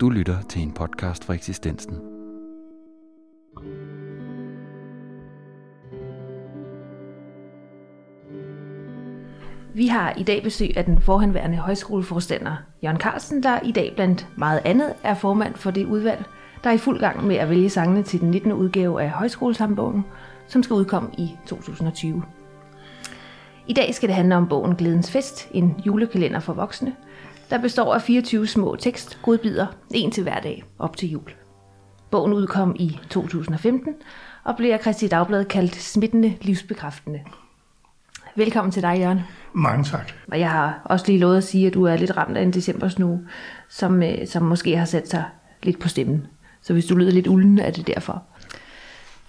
Du lytter til en podcast fra eksistensen. Vi har i dag besøg af den forhenværende højskoleforstander Jørgen Carlsen, der i dag blandt meget andet er formand for det udvalg, der er i fuld gang med at vælge sangene til den 19. udgave af Højskolesangbogen, som skal udkomme i 2020. I dag skal det handle om bogen Glædens Fest, en julekalender for voksne, der består af 24 små tekstgodbidder, en til hver dag op til jul. Bogen udkom i 2015 og blev af Kristi Dagblad kaldt smittende livsbekræftende. Velkommen til dig, Jørgen. Mange tak. Og jeg har også lige lovet at sige, at du er lidt ramt af en decembersnue, som, øh, som måske har sat sig lidt på stemmen. Så hvis du lyder lidt ulden, er det derfor.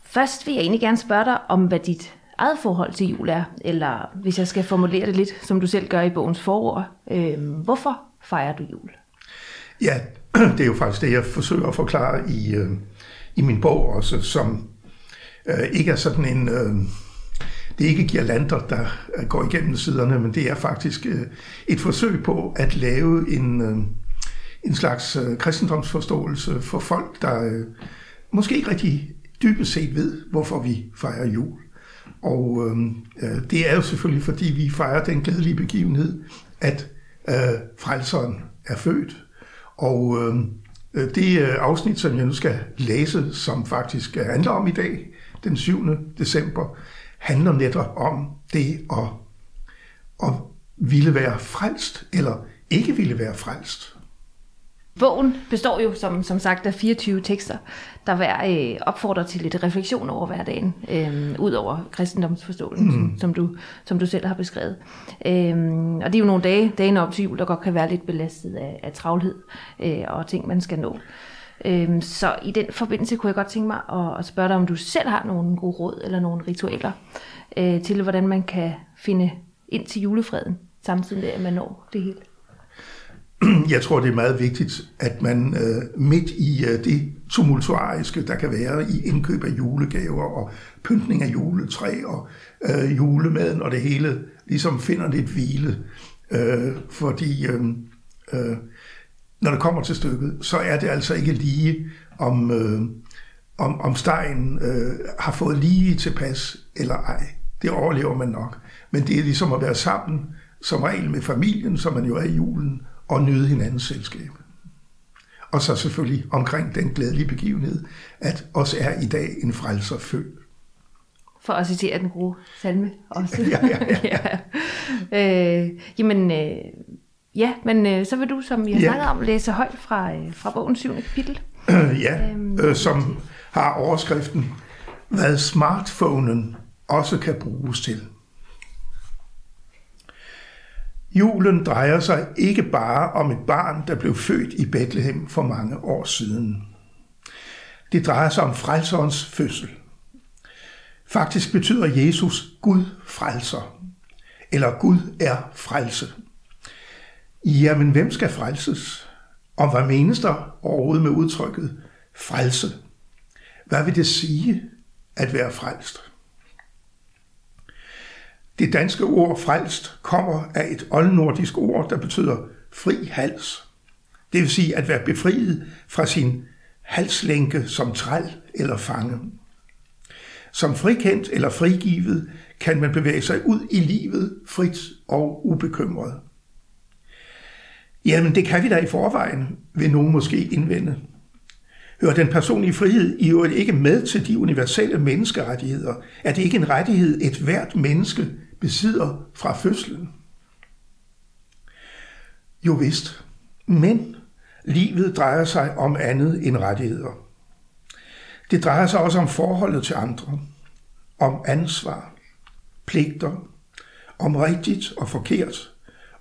Først vil jeg egentlig gerne spørge dig om, hvad dit eget forhold til jul er, eller hvis jeg skal formulere det lidt, som du selv gør i bogens forord. Øh, hvorfor fejrer du jul? Ja, det er jo faktisk det, jeg forsøger at forklare i, øh, i min bog også, som øh, ikke er sådan en... Øh, det er ikke girlander, der øh, går igennem siderne, men det er faktisk øh, et forsøg på at lave en, øh, en slags øh, kristendomsforståelse for folk, der øh, måske ikke rigtig dybest set ved, hvorfor vi fejrer jul. Og øhm, øh, det er jo selvfølgelig, fordi vi fejrer den glædelige begivenhed, at øh, frelseren er født. Og øhm, øh, det øh, afsnit, som jeg nu skal læse, som faktisk handler om i dag, den 7. december, handler netop om det at, at ville være frelst, eller ikke ville være frelst. Bogen består jo som, som sagt af 24 tekster, der hver øh, opfordrer til lidt refleksion over hverdagen, øh, ud over kristendomsforståelsen, mm. som, som, du, som du selv har beskrevet. Øh, og det er jo nogle dage, dagen op til jul, der godt kan være lidt belastet af, af travlhed øh, og ting, man skal nå. Øh, så i den forbindelse kunne jeg godt tænke mig at, at spørge dig, om du selv har nogle gode råd eller nogle ritualer øh, til, hvordan man kan finde ind til julefreden, samtidig med, at man når det hele. jeg tror, det er meget vigtigt, at man øh, midt i øh, det tumultuariske, der kan være i indkøb af julegaver og pyntning af juletræ og øh, julemaden og det hele, ligesom finder lidt hvile. Øh, fordi øh, øh, når det kommer til stykket, så er det altså ikke lige, om, øh, om, om stegen øh, har fået lige tilpas eller ej. Det overlever man nok. Men det er ligesom at være sammen, som regel med familien, som man jo er i julen, og nyde hinandens selskab. Og så selvfølgelig omkring den glædelige begivenhed, at os er i dag en frelser født. For at citere den gode salme også. ja, ja, ja. ja. Øh, jamen, øh, ja, men øh, så vil du, som vi har ja. snakket om, læse højt fra, øh, fra bogens syvende kapitel. Ja, øhm. øh, som har overskriften, hvad smartphonen også kan bruges til. Julen drejer sig ikke bare om et barn, der blev født i Bethlehem for mange år siden. Det drejer sig om frelserens fødsel. Faktisk betyder Jesus Gud frelser, eller Gud er frelse. Jamen, hvem skal frelses? Og hvad menes der overhovedet med udtrykket frelse? Hvad vil det sige at være frelst? Det danske ord frelst kommer af et oldnordisk ord, der betyder fri hals. Det vil sige at være befriet fra sin halslænke som træl eller fange. Som frikendt eller frigivet kan man bevæge sig ud i livet frit og ubekymret. Jamen, det kan vi da i forvejen, vil nogen måske indvende. Hører den personlige frihed i øvrigt ikke med til de universelle menneskerettigheder? Er det ikke en rettighed, et hvert menneske besidder fra fødslen? Jo vist, men livet drejer sig om andet end rettigheder. Det drejer sig også om forholdet til andre, om ansvar, pligter, om rigtigt og forkert,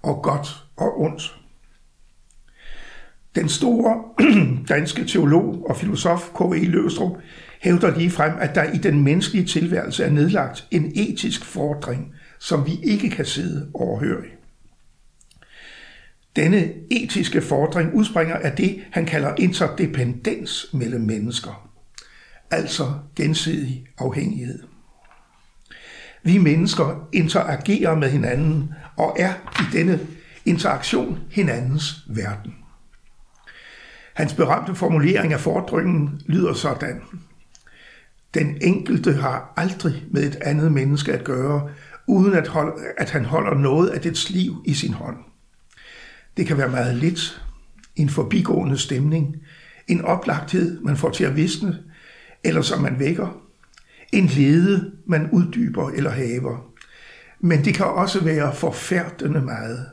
og godt og ondt. Den store danske teolog og filosof K.E. Løvstrup hævder lige frem, at der i den menneskelige tilværelse er nedlagt en etisk fordring, som vi ikke kan sidde overhørig. Denne etiske fordring udspringer af det, han kalder interdependens mellem mennesker, altså gensidig afhængighed. Vi mennesker interagerer med hinanden og er i denne interaktion hinandens verden. Hans berømte formulering af fordringen lyder sådan. Den enkelte har aldrig med et andet menneske at gøre, uden at, holde, at han holder noget af dets liv i sin hånd. Det kan være meget lidt, en forbigående stemning, en oplagthed, man får til at visne, eller som man vækker, en lede, man uddyber eller haver. Men det kan også være forfærdende meget,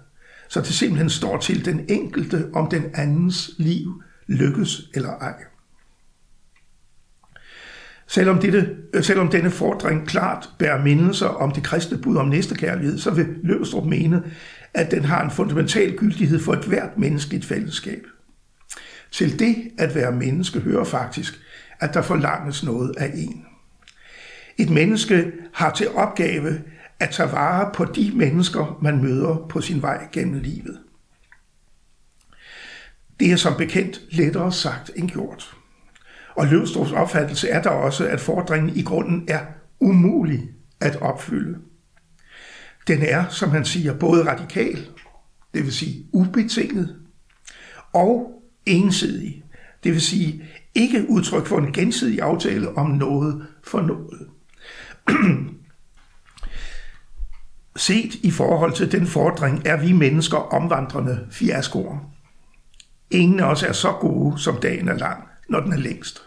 så det simpelthen står til den enkelte, om den andens liv lykkes eller ej. Selvom, dette, øh, selvom denne fordring klart bærer mindelser om det kristne bud om næstekærlighed, så vil Løvstrup mene, at den har en fundamental gyldighed for et hvert menneskeligt fællesskab. Til det at være menneske hører faktisk, at der forlanges noget af en. Et menneske har til opgave at tage vare på de mennesker, man møder på sin vej gennem livet. Det er som bekendt lettere sagt end gjort. Og Løvstrups opfattelse er der også, at fordringen i grunden er umulig at opfylde. Den er, som han siger, både radikal, det vil sige ubetinget, og ensidig, det vil sige ikke udtryk for en gensidig aftale om noget for noget. Set i forhold til den fordring er vi mennesker omvandrende fiaskoer. Ingen af os er så gode, som dagen er lang, når den er længst.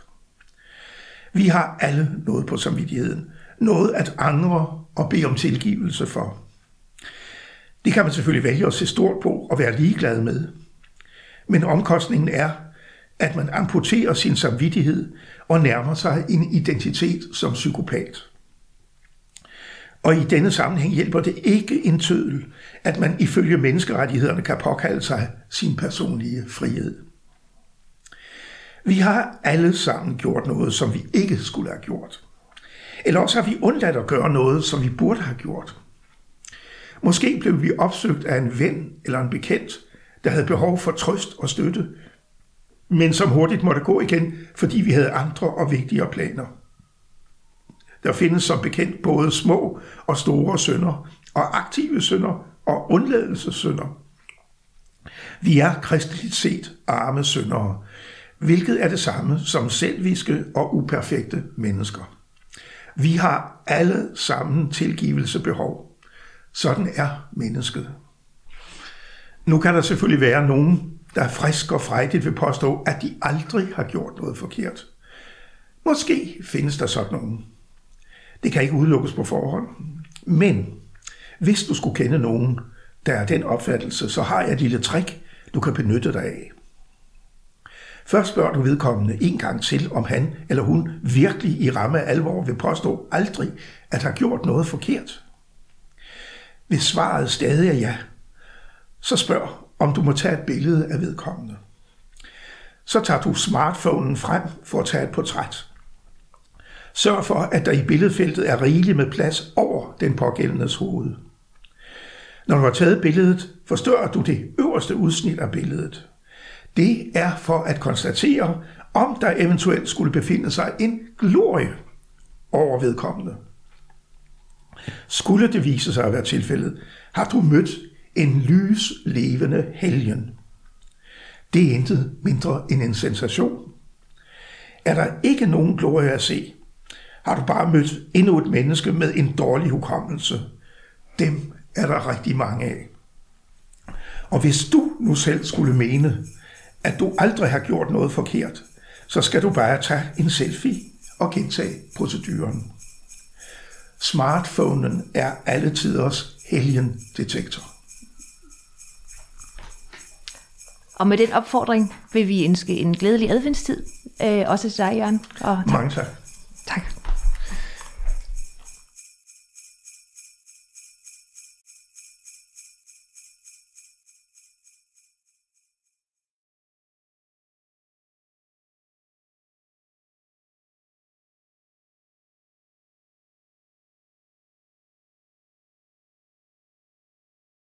Vi har alle noget på samvittigheden. Noget at angre og bede om tilgivelse for. Det kan man selvfølgelig vælge at se stort på og være ligeglad med. Men omkostningen er, at man amputerer sin samvittighed og nærmer sig en identitet som psykopat. Og i denne sammenhæng hjælper det ikke en tødel, at man ifølge menneskerettighederne kan påkalde sig sin personlige frihed. Vi har alle sammen gjort noget, som vi ikke skulle have gjort. Eller også har vi undladt at gøre noget, som vi burde have gjort. Måske blev vi opsøgt af en ven eller en bekendt, der havde behov for trøst og støtte, men som hurtigt måtte gå igen, fordi vi havde andre og vigtigere planer. Der findes som bekendt både små og store sønder, og aktive sønder og undladelsessynder. Vi er kristeligt set arme syndere, hvilket er det samme som selviske og uperfekte mennesker. Vi har alle sammen tilgivelsebehov. Sådan er mennesket. Nu kan der selvfølgelig være nogen, der frisk og frejdigt vil påstå, at de aldrig har gjort noget forkert. Måske findes der sådan nogen. Det kan ikke udelukkes på forhånd. Men hvis du skulle kende nogen, der er den opfattelse, så har jeg et lille trick, du kan benytte dig af. Først spørger du vedkommende en gang til, om han eller hun virkelig i ramme af alvor vil påstå aldrig at have gjort noget forkert. Hvis svaret stadig er ja, så spørg, om du må tage et billede af vedkommende. Så tager du smartphonen frem for at tage et portræt. Sørg for, at der i billedfeltet er rigeligt med plads over den pågældendes hoved. Når du har taget billedet, forstørrer du det øverste udsnit af billedet. Det er for at konstatere, om der eventuelt skulle befinde sig en glorie over vedkommende. Skulle det vise sig at være tilfældet, har du mødt en lys levende helgen. Det er intet mindre end en sensation. Er der ikke nogen glorie at se, har du bare mødt endnu et menneske med en dårlig hukommelse. Dem er der rigtig mange af. Og hvis du nu selv skulle mene, at du aldrig har gjort noget forkert, så skal du bare tage en selfie og gentage proceduren. Smartphonen er alle tiders helgen detektor. Og med den opfordring vil vi ønske en glædelig adventstid, øh, også til dig, Jørgen. Og tak. Mange tak.